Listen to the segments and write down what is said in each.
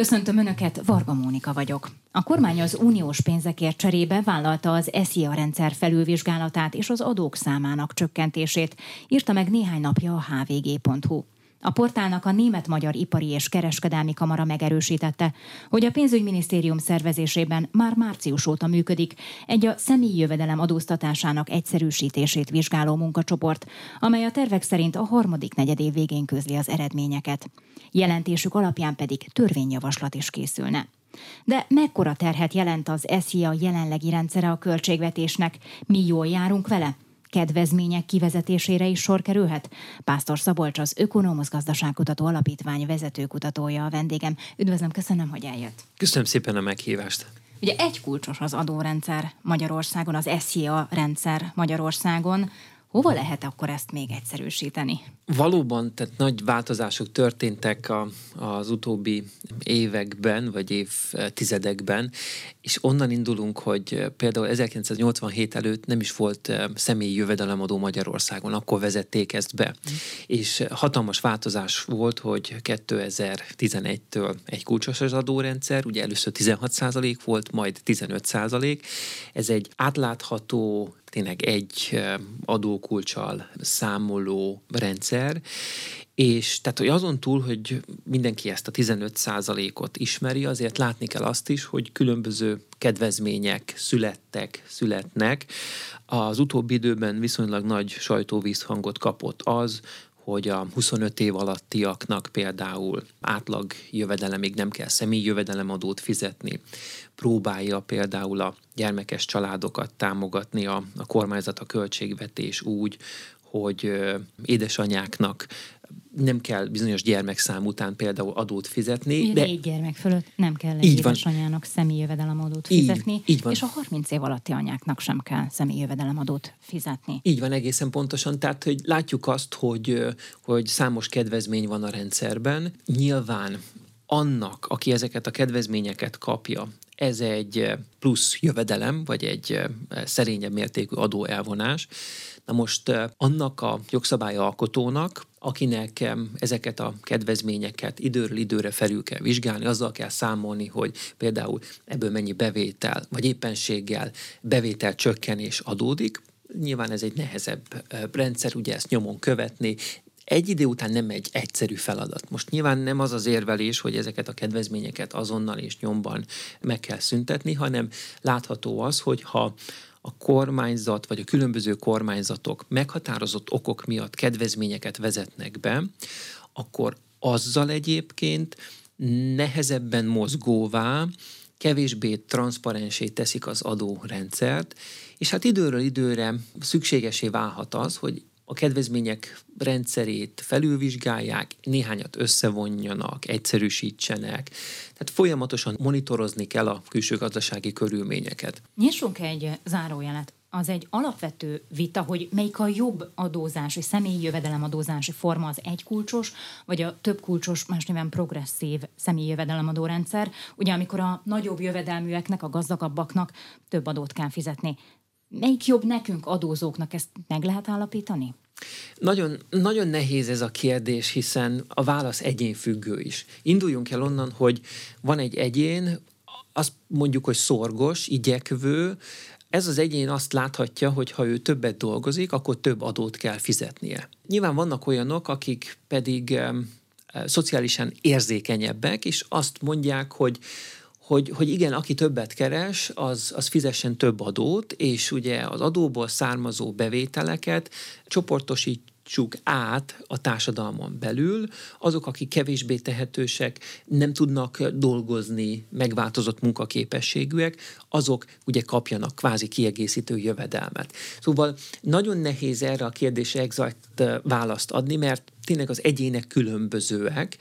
Köszöntöm Önöket, Varga Mónika vagyok. A kormány az uniós pénzekért cserébe vállalta az SZIA rendszer felülvizsgálatát és az adók számának csökkentését, írta meg néhány napja a hvg.hu. A portálnak a Német-Magyar Ipari és Kereskedelmi Kamara megerősítette, hogy a pénzügyminisztérium szervezésében már március óta működik egy a személyi jövedelem adóztatásának egyszerűsítését vizsgáló munkacsoport, amely a tervek szerint a harmadik negyedév végén közli az eredményeket. Jelentésük alapján pedig törvényjavaslat is készülne. De mekkora terhet jelent az SZIA jelenlegi rendszere a költségvetésnek? Mi jól járunk vele? Kedvezmények kivezetésére is sor kerülhet? Pásztor Szabolcs az Ökonomusz Gazdaságkutató Alapítvány vezetőkutatója a vendégem. Üdvözlöm, köszönöm, hogy eljött. Köszönöm szépen a meghívást. Ugye egy kulcsos az adórendszer Magyarországon, az SZIA rendszer Magyarországon. Hova lehet akkor ezt még egyszerűsíteni? Valóban, tehát nagy változások történtek a, az utóbbi években, vagy évtizedekben, és onnan indulunk, hogy például 1987 előtt nem is volt eh, személyi jövedelemadó Magyarországon, akkor vezették ezt be. Mm. És hatalmas változás volt, hogy 2011-től egy kulcsos az adórendszer, ugye először 16% volt, majd 15% Ez egy átlátható, tényleg egy adókulcsal számoló rendszer, és tehát, hogy azon túl, hogy mindenki ezt a 15%-ot ismeri, azért látni kell azt is, hogy különböző kedvezmények születtek, születnek. Az utóbbi időben viszonylag nagy sajtóvízhangot kapott az, hogy a 25 év alattiaknak például átlag jövedelemig nem kell személyi jövedelemadót fizetni. Próbálja például a gyermekes családokat támogatni a, a kormányzat a költségvetés úgy, hogy édesanyáknak nem kell bizonyos gyermekszám után például adót fizetni. De négy gyermek fölött nem kell egy édesanyának személyi jövedelemadót fizetni, így, így van. és a 30 év alatti anyáknak sem kell személyi jövedelemadót fizetni. Így van egészen pontosan, tehát hogy látjuk azt, hogy, hogy számos kedvezmény van a rendszerben. Nyilván annak, aki ezeket a kedvezményeket kapja, ez egy plusz jövedelem, vagy egy szerényebb mértékű adóelvonás. Na most annak a jogszabályalkotónak, akinek ezeket a kedvezményeket időről időre felül kell vizsgálni, azzal kell számolni, hogy például ebből mennyi bevétel, vagy éppenséggel bevétel csökkenés adódik, Nyilván ez egy nehezebb rendszer, ugye ezt nyomon követni, egy idő után nem egy egyszerű feladat. Most nyilván nem az az érvelés, hogy ezeket a kedvezményeket azonnal és nyomban meg kell szüntetni, hanem látható az, hogy ha a kormányzat vagy a különböző kormányzatok meghatározott okok miatt kedvezményeket vezetnek be, akkor azzal egyébként nehezebben mozgóvá, kevésbé transzparensé teszik az adórendszert, és hát időről időre szükségesé válhat az, hogy a kedvezmények rendszerét felülvizsgálják, néhányat összevonjanak, egyszerűsítsenek. Tehát folyamatosan monitorozni kell a külső gazdasági körülményeket. Nyissunk egy zárójelet az egy alapvető vita, hogy melyik a jobb adózási, személyi jövedelemadózási forma, az egykulcsos, vagy a több kulcsos, más néven progresszív személyi jövedelemadórendszer, ugye amikor a nagyobb jövedelműeknek, a gazdagabbaknak több adót kell fizetni. Melyik jobb nekünk, adózóknak, ezt meg lehet állapítani? Nagyon, nagyon nehéz ez a kérdés, hiszen a válasz egyénfüggő is. Induljunk el onnan, hogy van egy egyén, azt mondjuk, hogy szorgos, igyekvő, ez az egyén azt láthatja, hogy ha ő többet dolgozik, akkor több adót kell fizetnie. Nyilván vannak olyanok, akik pedig um, szociálisan érzékenyebbek, és azt mondják, hogy hogy, hogy igen, aki többet keres, az, az fizessen több adót, és ugye az adóból származó bevételeket csoportosít át a társadalmon belül, azok, akik kevésbé tehetősek, nem tudnak dolgozni, megváltozott munkaképességűek, azok ugye kapjanak kvázi kiegészítő jövedelmet. Szóval nagyon nehéz erre a kérdésre exakt választ adni, mert tényleg az egyének különbözőek,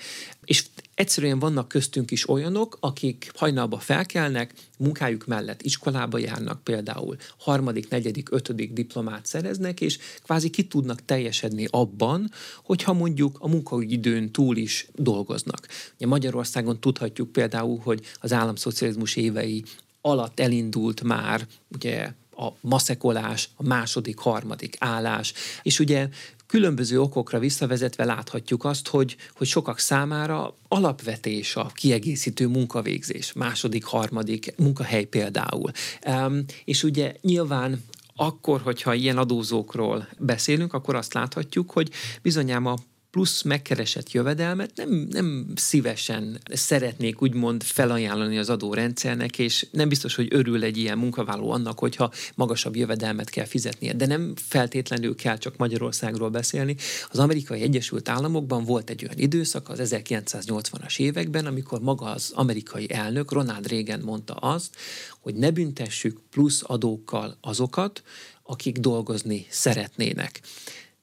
és egyszerűen vannak köztünk is olyanok, akik hajnalba felkelnek, munkájuk mellett iskolába járnak például, harmadik, negyedik, ötödik diplomát szereznek, és kvázi ki tudnak teljesedni abban, hogyha mondjuk a munkaidőn túl is dolgoznak. Ugye Magyarországon tudhatjuk például, hogy az államszocializmus évei alatt elindult már ugye a maszekolás, a második, harmadik állás, és ugye különböző okokra visszavezetve láthatjuk azt, hogy, hogy sokak számára alapvetés a kiegészítő munkavégzés, második, harmadik munkahely például. Um, és ugye nyilván akkor, hogyha ilyen adózókról beszélünk, akkor azt láthatjuk, hogy bizonyám a plusz megkeresett jövedelmet nem, nem szívesen szeretnék úgymond felajánlani az adórendszernek, és nem biztos, hogy örül egy ilyen munkavállaló annak, hogyha magasabb jövedelmet kell fizetnie. De nem feltétlenül kell csak Magyarországról beszélni. Az amerikai Egyesült Államokban volt egy olyan időszak az 1980-as években, amikor maga az amerikai elnök Ronald Reagan mondta azt, hogy ne büntessük plusz adókkal azokat, akik dolgozni szeretnének.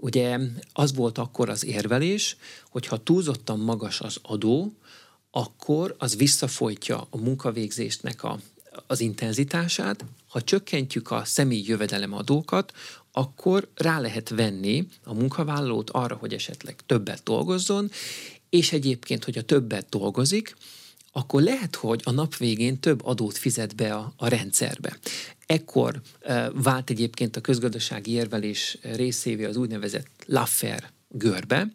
Ugye az volt akkor az érvelés, hogy ha túlzottan magas az adó, akkor az visszafolytja a munkavégzésnek a, az intenzitását. Ha csökkentjük a személyi jövedelemadókat, akkor rá lehet venni a munkavállalót arra, hogy esetleg többet dolgozzon, és egyébként, hogyha többet dolgozik, akkor lehet, hogy a nap végén több adót fizet be a, a rendszerbe. Ekkor vált egyébként a közgazdasági érvelés részévé az úgynevezett Laffer görbe.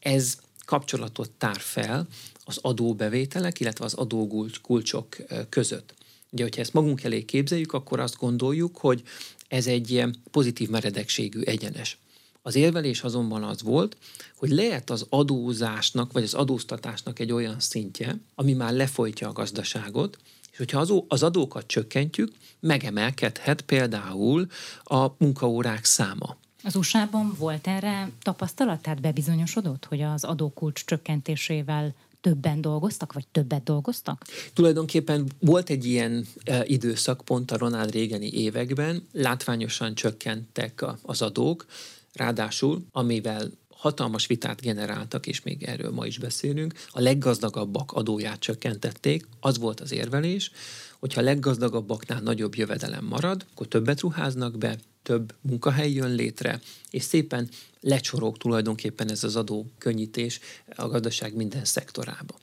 Ez kapcsolatot tár fel az adóbevételek, illetve az adókulcsok között. Ugye, hogyha ezt magunk elé képzeljük, akkor azt gondoljuk, hogy ez egy ilyen pozitív meredekségű egyenes. Az érvelés azonban az volt, hogy lehet az adózásnak, vagy az adóztatásnak egy olyan szintje, ami már lefolytja a gazdaságot, és hogyha az adókat csökkentjük, megemelkedhet például a munkaórák száma. Az USA-ban volt erre tapasztalat? Tehát bebizonyosodott, hogy az adókulcs csökkentésével többen dolgoztak, vagy többet dolgoztak? Tulajdonképpen volt egy ilyen e, időszak pont a Ronald Reagani években, látványosan csökkentek a, az adók, Ráadásul, amivel hatalmas vitát generáltak, és még erről ma is beszélünk, a leggazdagabbak adóját csökkentették, az volt az érvelés, hogyha a leggazdagabbaknál nagyobb jövedelem marad, akkor többet ruháznak be, több munkahely jön létre, és szépen lecsorog tulajdonképpen ez az adó könnyítés a gazdaság minden szektorába.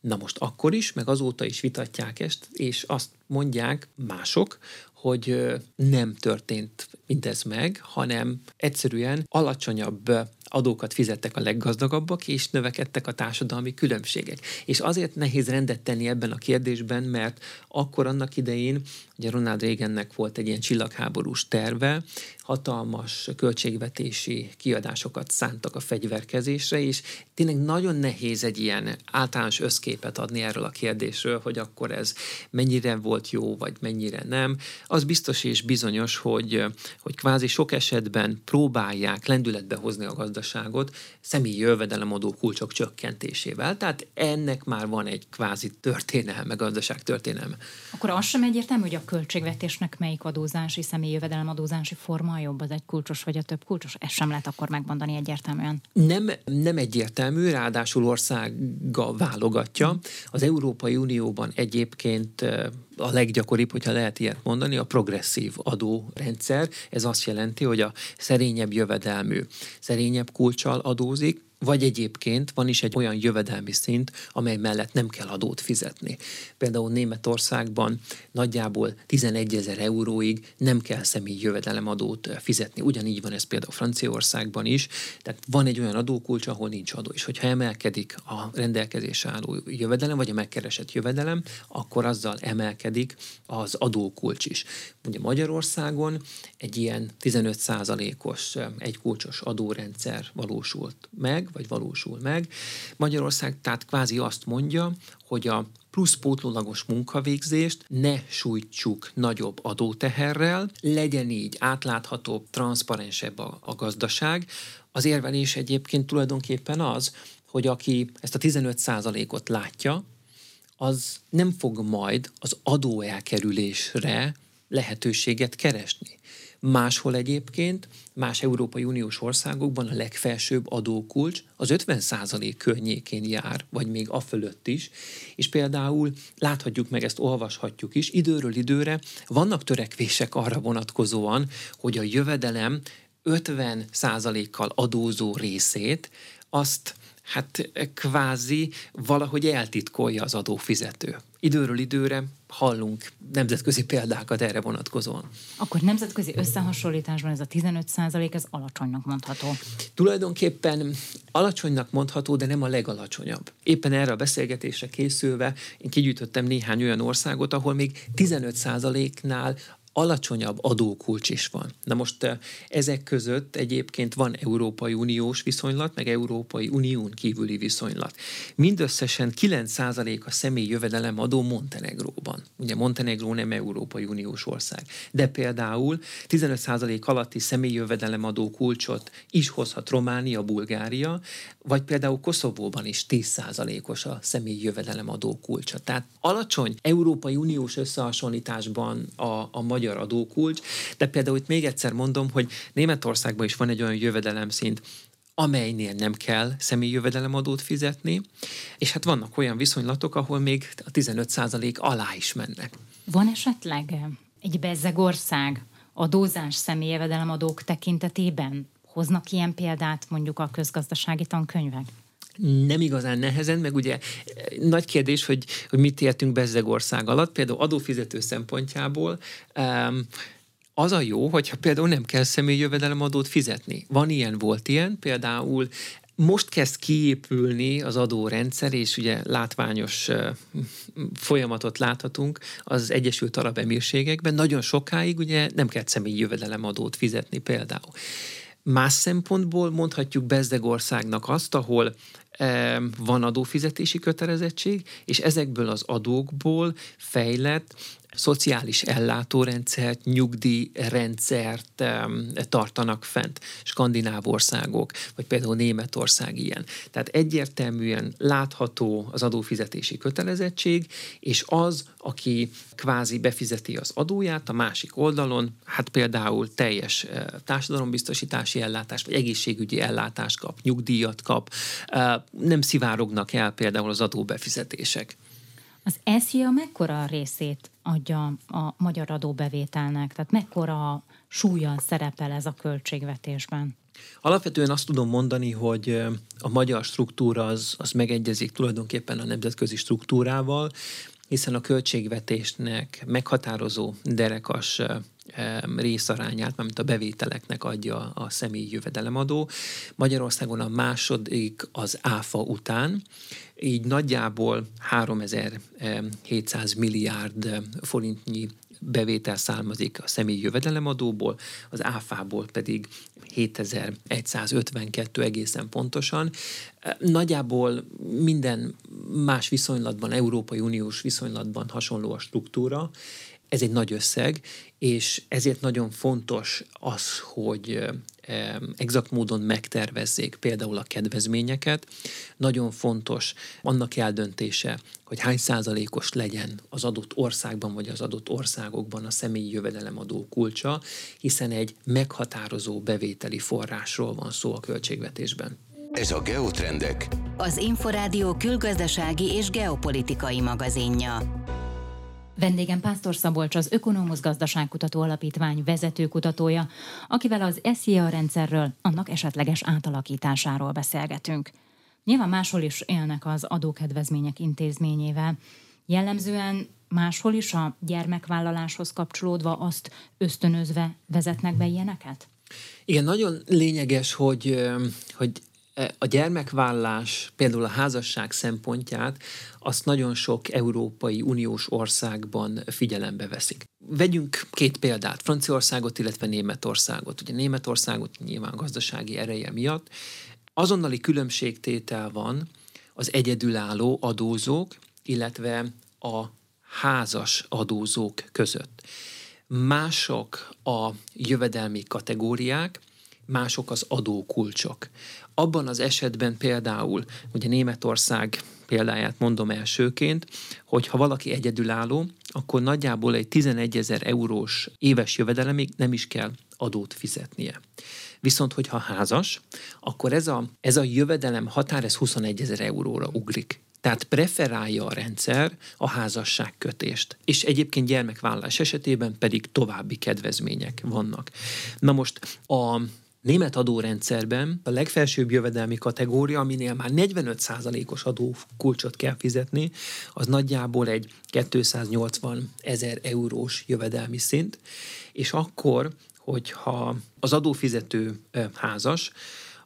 Na most akkor is, meg azóta is vitatják ezt, és azt mondják mások, hogy nem történt mindez meg, hanem egyszerűen alacsonyabb adókat fizettek a leggazdagabbak, és növekedtek a társadalmi különbségek. És azért nehéz rendet tenni ebben a kérdésben, mert akkor annak idején, ugye Ronald Reagannek volt egy ilyen csillagháborús terve, hatalmas költségvetési kiadásokat szántak a fegyverkezésre, és tényleg nagyon nehéz egy ilyen általános összképet adni erről a kérdésről, hogy akkor ez mennyire volt jó, vagy mennyire nem. Az biztos és bizonyos, hogy, hogy kvázi sok esetben próbálják lendületbe hozni a gazdaságot személyi jövedelemadó kulcsok csökkentésével. Tehát ennek már van egy kvázi történelme, gazdaság történelme. Akkor az sem egyértelmű, hogy a költségvetésnek melyik adózási, személyi jövedelemadózási forma jobb, az egy kulcsos vagy a több kulcsos? Ezt sem lehet akkor megmondani egyértelműen. Nem, nem egyértelmű, ráadásul országa válogatja. Az Európai Unióban egyébként a leggyakoribb, hogyha lehet ilyet mondani, a progresszív adórendszer. Ez azt jelenti, hogy a szerényebb jövedelmű, szerényebb kulcsal adózik, vagy egyébként van is egy olyan jövedelmi szint, amely mellett nem kell adót fizetni. Például Németországban nagyjából 11 ezer euróig nem kell személyi jövedelemadót fizetni. Ugyanígy van ez például Franciaországban is. Tehát van egy olyan adókulcs, ahol nincs adó. És hogyha emelkedik a rendelkezésre álló jövedelem, vagy a megkeresett jövedelem, akkor azzal emelkedik az adókulcs is. Ugye Magyarországon egy ilyen 15%-os egykulcsos adórendszer valósult meg, vagy valósul meg. Magyarország tehát kvázi azt mondja, hogy a plusz pótlólagos munkavégzést ne sújtsuk nagyobb adóteherrel, legyen így átláthatóbb, transzparensebb a, a gazdaság. Az érvelés egyébként tulajdonképpen az, hogy aki ezt a 15%-ot látja, az nem fog majd az adóelkerülésre lehetőséget keresni. Máshol egyébként, más Európai Uniós országokban a legfelsőbb adókulcs az 50% környékén jár, vagy még a fölött is, és például láthatjuk meg, ezt olvashatjuk is, időről időre vannak törekvések arra vonatkozóan, hogy a jövedelem 50%-kal adózó részét azt hát kvázi valahogy eltitkolja az adófizető. Időről időre hallunk nemzetközi példákat erre vonatkozóan. Akkor nemzetközi összehasonlításban ez a 15 százalék, ez alacsonynak mondható. Tulajdonképpen alacsonynak mondható, de nem a legalacsonyabb. Éppen erre a beszélgetésre készülve én kigyűjtöttem néhány olyan országot, ahol még 15 százaléknál alacsonyabb adókulcs is van. Na most eh, ezek között egyébként van Európai Uniós viszonylat, meg Európai Unión kívüli viszonylat. Mindösszesen 9% a személy jövedelem adó Montenegróban. Ugye Montenegró nem Európai Uniós ország. De például 15% alatti személy jövedelem adó kulcsot is hozhat Románia, Bulgária, vagy például Koszovóban is 10%-os a személy jövedelem adó kulcsa. Tehát alacsony Európai Uniós összehasonlításban a, a magyar magyar adókulcs, de például itt még egyszer mondom, hogy Németországban is van egy olyan jövedelemszint, amelynél nem kell személyi jövedelemadót fizetni, és hát vannak olyan viszonylatok, ahol még a 15% alá is mennek. Van esetleg egy bezzegország adózás személyi jövedelemadók tekintetében? Hoznak ilyen példát mondjuk a közgazdasági tankönyvek? Nem igazán nehezen, meg ugye nagy kérdés, hogy, hogy mit értünk Bezzegország alatt, például adófizető szempontjából, um, az a jó, hogyha például nem kell személyjövedelemadót fizetni. Van ilyen, volt ilyen, például most kezd kiépülni az adórendszer, és ugye látványos folyamatot láthatunk az Egyesült Arab Emírségekben. Nagyon sokáig ugye nem kell személyi jövedelemadót fizetni például. Más szempontból mondhatjuk Bezdegországnak azt, ahol van adófizetési kötelezettség, és ezekből az adókból fejlett szociális ellátórendszert, nyugdíjrendszert tartanak fent. Skandináv országok, vagy például Németország ilyen. Tehát egyértelműen látható az adófizetési kötelezettség, és az, aki kvázi befizeti az adóját, a másik oldalon, hát például teljes uh, társadalombiztosítási ellátást, vagy egészségügyi ellátást kap, nyugdíjat kap, uh, nem szivárognak el például az adóbefizetések. Az ESZIA mekkora részét adja a magyar adóbevételnek? Tehát mekkora súlyan szerepel ez a költségvetésben? Alapvetően azt tudom mondani, hogy a magyar struktúra az, az megegyezik tulajdonképpen a nemzetközi struktúrával, hiszen a költségvetésnek meghatározó derekas részarányát, mármint a bevételeknek adja a személyi jövedelemadó. Magyarországon a második az ÁFA után, így nagyjából 3700 milliárd forintnyi bevétel származik a személyi jövedelemadóból, az áfából pedig 7152 egészen pontosan. Nagyjából minden más viszonylatban, Európai Uniós viszonylatban hasonló a struktúra, ez egy nagy összeg, és ezért nagyon fontos az, hogy exakt módon megtervezzék például a kedvezményeket. Nagyon fontos annak eldöntése, hogy hány százalékos legyen az adott országban vagy az adott országokban a személyi jövedelemadó kulcsa, hiszen egy meghatározó bevételi forrásról van szó a költségvetésben. Ez a Geotrendek. Az Inforádió külgazdasági és geopolitikai magazinja. Vendégem Pásztor Szabolcs, az Ökonomusz Gazdaságkutató Alapítvány vezetőkutatója, akivel az SZIA rendszerről, annak esetleges átalakításáról beszélgetünk. Nyilván máshol is élnek az adókedvezmények intézményével. Jellemzően máshol is a gyermekvállaláshoz kapcsolódva azt ösztönözve vezetnek be ilyeneket? Igen, nagyon lényeges, hogy, hogy a gyermekvállás, például a házasság szempontját, azt nagyon sok Európai Uniós országban figyelembe veszik. Vegyünk két példát, Franciaországot, illetve Németországot. Ugye Németországot nyilván gazdasági ereje miatt. Azonnali különbségtétel van az egyedülálló adózók, illetve a házas adózók között. Mások a jövedelmi kategóriák, mások az adókulcsok. Abban az esetben például, ugye Németország példáját mondom elsőként, hogy ha valaki egyedülálló, akkor nagyjából egy 11 ezer eurós éves jövedelemig nem is kell adót fizetnie. Viszont, hogyha házas, akkor ez a, ez a jövedelem határ, ez 21 ezer euróra ugrik. Tehát preferálja a rendszer a házasság kötést. És egyébként gyermekvállás esetében pedig további kedvezmények vannak. Na most a német adórendszerben a legfelsőbb jövedelmi kategória, aminél már 45%-os adókulcsot kell fizetni, az nagyjából egy 280 ezer eurós jövedelmi szint, és akkor, hogyha az adófizető házas,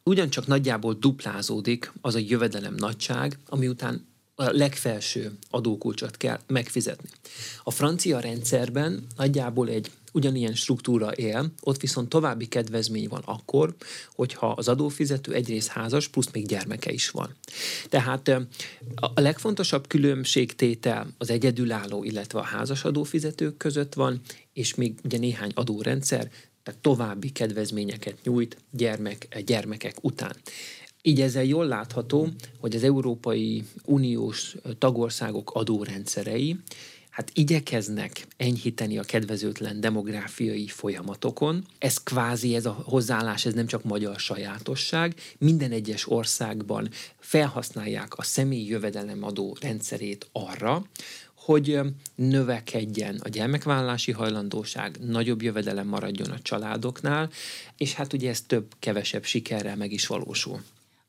ugyancsak nagyjából duplázódik az a jövedelem nagyság, ami után a legfelső adókulcsot kell megfizetni. A francia rendszerben nagyjából egy ugyanilyen struktúra él, ott viszont további kedvezmény van akkor, hogyha az adófizető egyrészt házas, plusz még gyermeke is van. Tehát a legfontosabb különbségtétel az egyedülálló, illetve a házas adófizetők között van, és még ugye néhány adórendszer, tehát további kedvezményeket nyújt gyermek, gyermekek után. Így ezzel jól látható, hogy az Európai Uniós tagországok adórendszerei hát igyekeznek enyhíteni a kedvezőtlen demográfiai folyamatokon. Ez kvázi, ez a hozzáállás, ez nem csak magyar sajátosság. Minden egyes országban felhasználják a személyi jövedelemadó rendszerét arra, hogy növekedjen a gyermekvállalási hajlandóság, nagyobb jövedelem maradjon a családoknál, és hát ugye ez több-kevesebb sikerrel meg is valósul.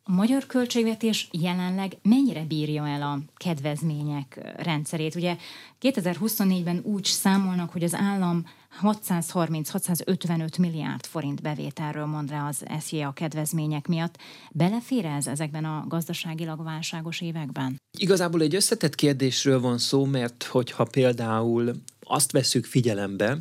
A magyar költségvetés jelenleg mennyire bírja el a kedvezmények rendszerét? Ugye 2024-ben úgy számolnak, hogy az állam 630-655 milliárd forint bevételről mond rá az SZIA a kedvezmények miatt. Belefér ez ezekben a gazdaságilag válságos években? Igazából egy összetett kérdésről van szó, mert hogyha például azt veszük figyelembe,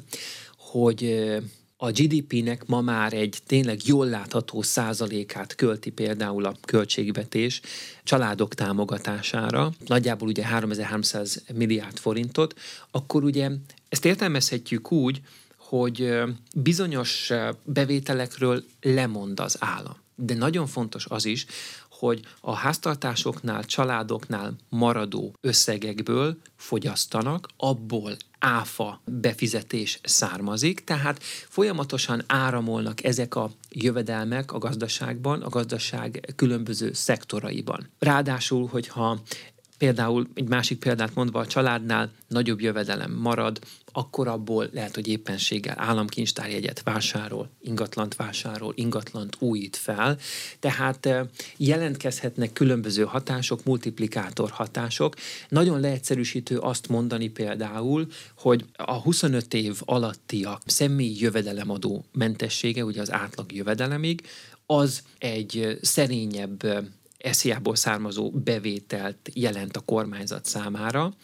hogy a GDP-nek ma már egy tényleg jól látható százalékát költi például a költségvetés családok támogatására, nagyjából ugye 3300 milliárd forintot, akkor ugye ezt értelmezhetjük úgy, hogy bizonyos bevételekről lemond az állam. De nagyon fontos az is, hogy a háztartásoknál, családoknál maradó összegekből fogyasztanak, abból áfa befizetés származik, tehát folyamatosan áramolnak ezek a jövedelmek a gazdaságban, a gazdaság különböző szektoraiban. Ráadásul, hogyha Például egy másik példát mondva, a családnál nagyobb jövedelem marad, akkor abból lehet, hogy éppenséggel államkincstárjegyet vásárol, ingatlant vásárol, ingatlant újít fel. Tehát jelentkezhetnek különböző hatások, multiplikátor hatások. Nagyon leegyszerűsítő azt mondani például, hogy a 25 év alattiak személyi jövedelemadó mentessége, ugye az átlag jövedelemig, az egy szerényebb esziából származó bevételt jelent a kormányzat számára.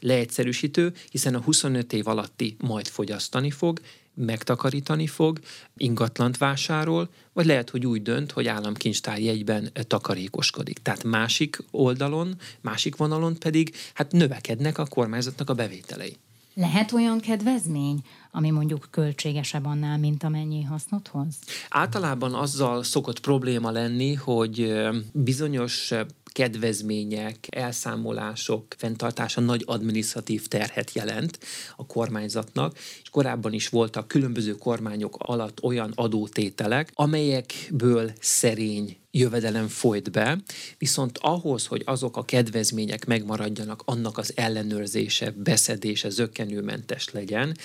Leegyszerűsítő, hiszen a 25 év alatti majd fogyasztani fog, megtakarítani fog, ingatlant vásárol, vagy lehet, hogy úgy dönt, hogy államkincstárjegyben takarékoskodik. Tehát másik oldalon, másik vonalon pedig hát növekednek a kormányzatnak a bevételei. Lehet olyan kedvezmény, ami mondjuk költségesebb annál, mint amennyi hasznot hoz? Általában azzal szokott probléma lenni, hogy bizonyos kedvezmények, elszámolások fenntartása nagy adminisztratív terhet jelent a kormányzatnak, és korábban is voltak különböző kormányok alatt olyan adótételek, amelyekből szerény jövedelem folyt be, viszont ahhoz, hogy azok a kedvezmények megmaradjanak, annak az ellenőrzése, beszedése zöggenőmentes legyen,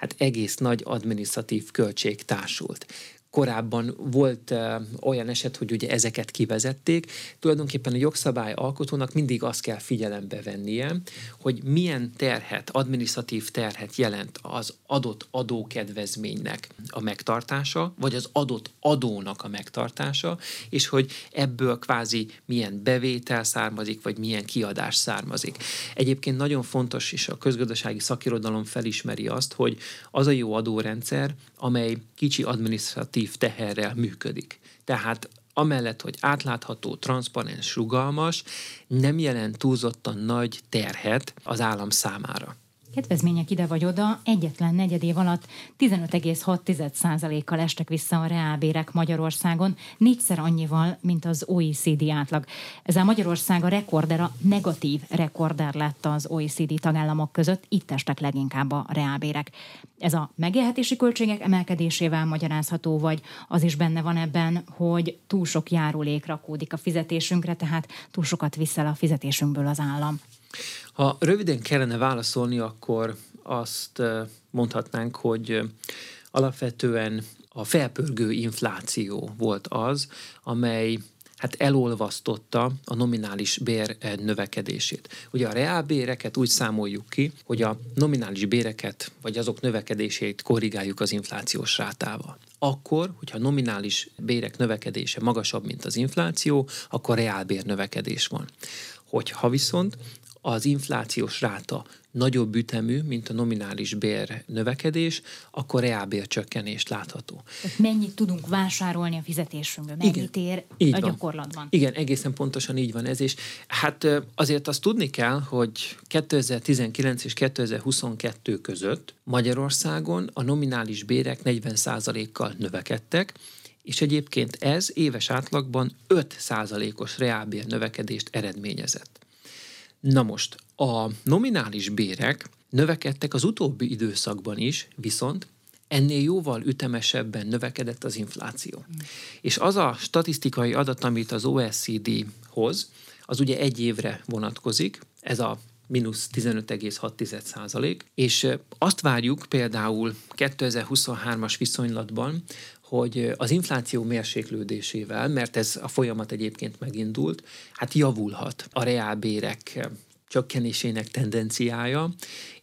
hát egész nagy adminisztratív költség társult korábban volt olyan eset, hogy ugye ezeket kivezették. Tulajdonképpen a jogszabály alkotónak mindig azt kell figyelembe vennie, hogy milyen terhet, administratív terhet jelent az adott adókedvezménynek a megtartása, vagy az adott adónak a megtartása, és hogy ebből kvázi milyen bevétel származik, vagy milyen kiadás származik. Egyébként nagyon fontos, és a közgazdasági szakirodalom felismeri azt, hogy az a jó adórendszer, amely kicsi adminisztratív teherrel működik. Tehát amellett, hogy átlátható, transzparens, rugalmas, nem jelent túlzottan nagy terhet az állam számára. Kedvezmények ide vagy oda egyetlen negyed év alatt 15,6%-kal estek vissza a reálbérek Magyarországon, négyszer annyival, mint az OECD átlag. Ezzel Magyarország a rekorder, a negatív rekorder lett az OECD tagállamok között, itt estek leginkább a reálbérek. Ez a megélhetési költségek emelkedésével magyarázható, vagy az is benne van ebben, hogy túl sok járulék rakódik a fizetésünkre, tehát túl sokat viszel a fizetésünkből az állam. Ha röviden kellene válaszolni, akkor azt mondhatnánk, hogy alapvetően a felpörgő infláció volt az, amely hát elolvasztotta a nominális bér növekedését. Ugye a reálbéreket úgy számoljuk ki, hogy a nominális béreket, vagy azok növekedését korrigáljuk az inflációs rátával. Akkor, hogyha nominális bérek növekedése magasabb, mint az infláció, akkor reálbér növekedés van. Hogyha viszont az inflációs ráta nagyobb ütemű, mint a nominális bér növekedés, akkor reálbér csökkenést látható. Tehát mennyit tudunk vásárolni a fizetésünkből, mennyit Igen, ér így a van. gyakorlatban? Igen, egészen pontosan így van ez, és hát azért azt tudni kell, hogy 2019 és 2022 között Magyarországon a nominális bérek 40%-kal növekedtek, és egyébként ez éves átlagban 5%-os reálbér növekedést eredményezett. Na most, a nominális bérek növekedtek az utóbbi időszakban is, viszont ennél jóval ütemesebben növekedett az infláció. Mm. És az a statisztikai adat, amit az OECD hoz, az ugye egy évre vonatkozik, ez a mínusz 15,6 százalék, és azt várjuk például 2023-as viszonylatban, hogy az infláció mérséklődésével, mert ez a folyamat egyébként megindult, hát javulhat a reálbérek csökkenésének tendenciája,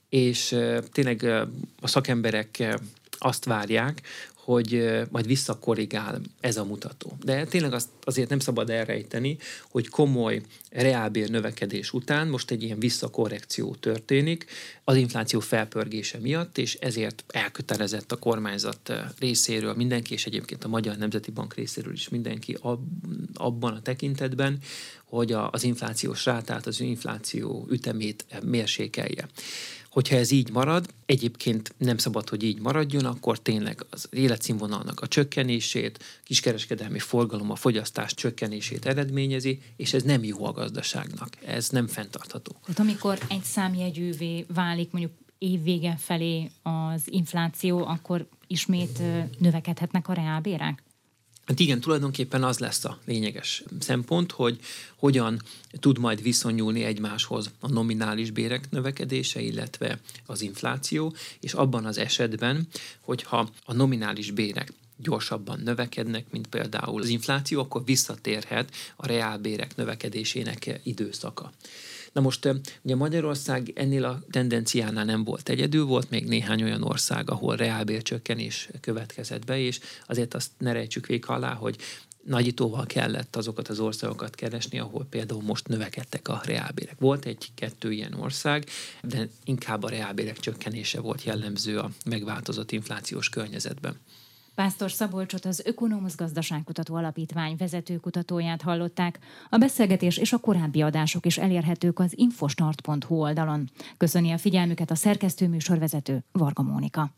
és tényleg a szakemberek azt várják, hogy majd visszakorrigál ez a mutató. De tényleg azt azért nem szabad elrejteni, hogy komoly reálbér növekedés után most egy ilyen visszakorrekció történik az infláció felpörgése miatt, és ezért elkötelezett a kormányzat részéről mindenki, és egyébként a Magyar Nemzeti Bank részéről is mindenki abban a tekintetben, hogy az inflációs rátát, az infláció ütemét mérsékelje. Hogyha ez így marad, egyébként nem szabad, hogy így maradjon, akkor tényleg az életszínvonalnak a csökkenését, kiskereskedelmi forgalom, a fogyasztás csökkenését eredményezi, és ez nem jó a gazdaságnak. Ez nem fenntartható. Tehát amikor egy számjegyűvé válik mondjuk évvége felé az infláció, akkor ismét növekedhetnek a reálbérek? Hát igen, tulajdonképpen az lesz a lényeges szempont, hogy hogyan tud majd viszonyulni egymáshoz a nominális bérek növekedése, illetve az infláció, és abban az esetben, hogyha a nominális bérek gyorsabban növekednek, mint például az infláció, akkor visszatérhet a reálbérek növekedésének időszaka. Na most ugye Magyarország ennél a tendenciánál nem volt egyedül, volt még néhány olyan ország, ahol reálbércsökkenés következett be, és azért azt ne rejtsük végig alá, hogy nagyítóval kellett azokat az országokat keresni, ahol például most növekedtek a reálbérek. Volt egy-kettő ilyen ország, de inkább a reálbérek csökkenése volt jellemző a megváltozott inflációs környezetben. Pásztor Szabolcsot az Ökonomusz Gazdaságkutató Alapítvány vezetőkutatóját hallották. A beszélgetés és a korábbi adások is elérhetők az infostart.hu oldalon. Köszöni a figyelmüket a szerkesztő műsorvezető Varga Mónika.